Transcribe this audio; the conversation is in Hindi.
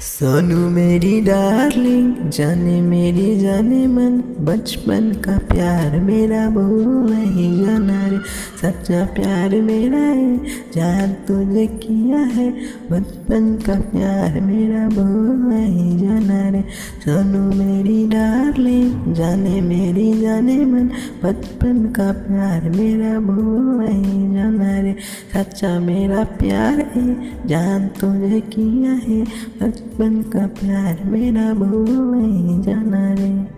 सोनू मेरी डार्लिंग जाने मेरी जाने मन, बचपन का प्यार मेरा भूल नहीं जाना रे। सच्चा प्यार मेरा है, जान तुझे किया है, बचपन का प्यार मेरा भूल नहीं जाना रे। सोनू मेरी डार्लिंग जाने मेरी जाने मन, बचपन का प्यार मेरा भूल नहीं जाना सच्चा मेरा प्यार है, जान तुझे किया है। बचपन का प्यार मेरा भूल नहीं जाना रे।